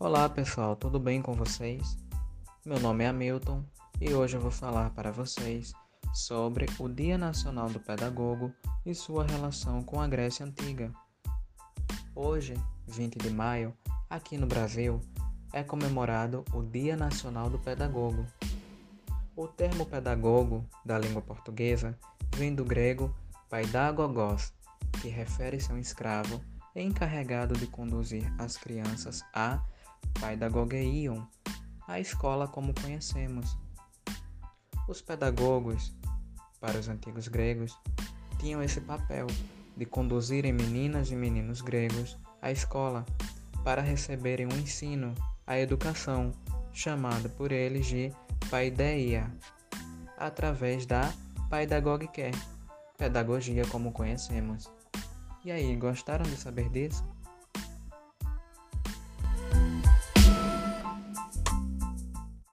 Olá pessoal, tudo bem com vocês? Meu nome é Hamilton e hoje eu vou falar para vocês sobre o Dia Nacional do Pedagogo e sua relação com a Grécia Antiga. Hoje, 20 de maio, aqui no Brasil, é comemorado o Dia Nacional do Pedagogo. O termo pedagogo da língua portuguesa vem do grego paidagogos, que refere-se a um escravo encarregado de conduzir as crianças a paidagogeion, a escola como conhecemos. Os pedagogos, para os antigos gregos, tinham esse papel de conduzirem meninas e meninos gregos à escola para receberem um ensino, a educação, chamada por eles de paideia, através da paidagogique, pedagogia como conhecemos. E aí, gostaram de saber disso?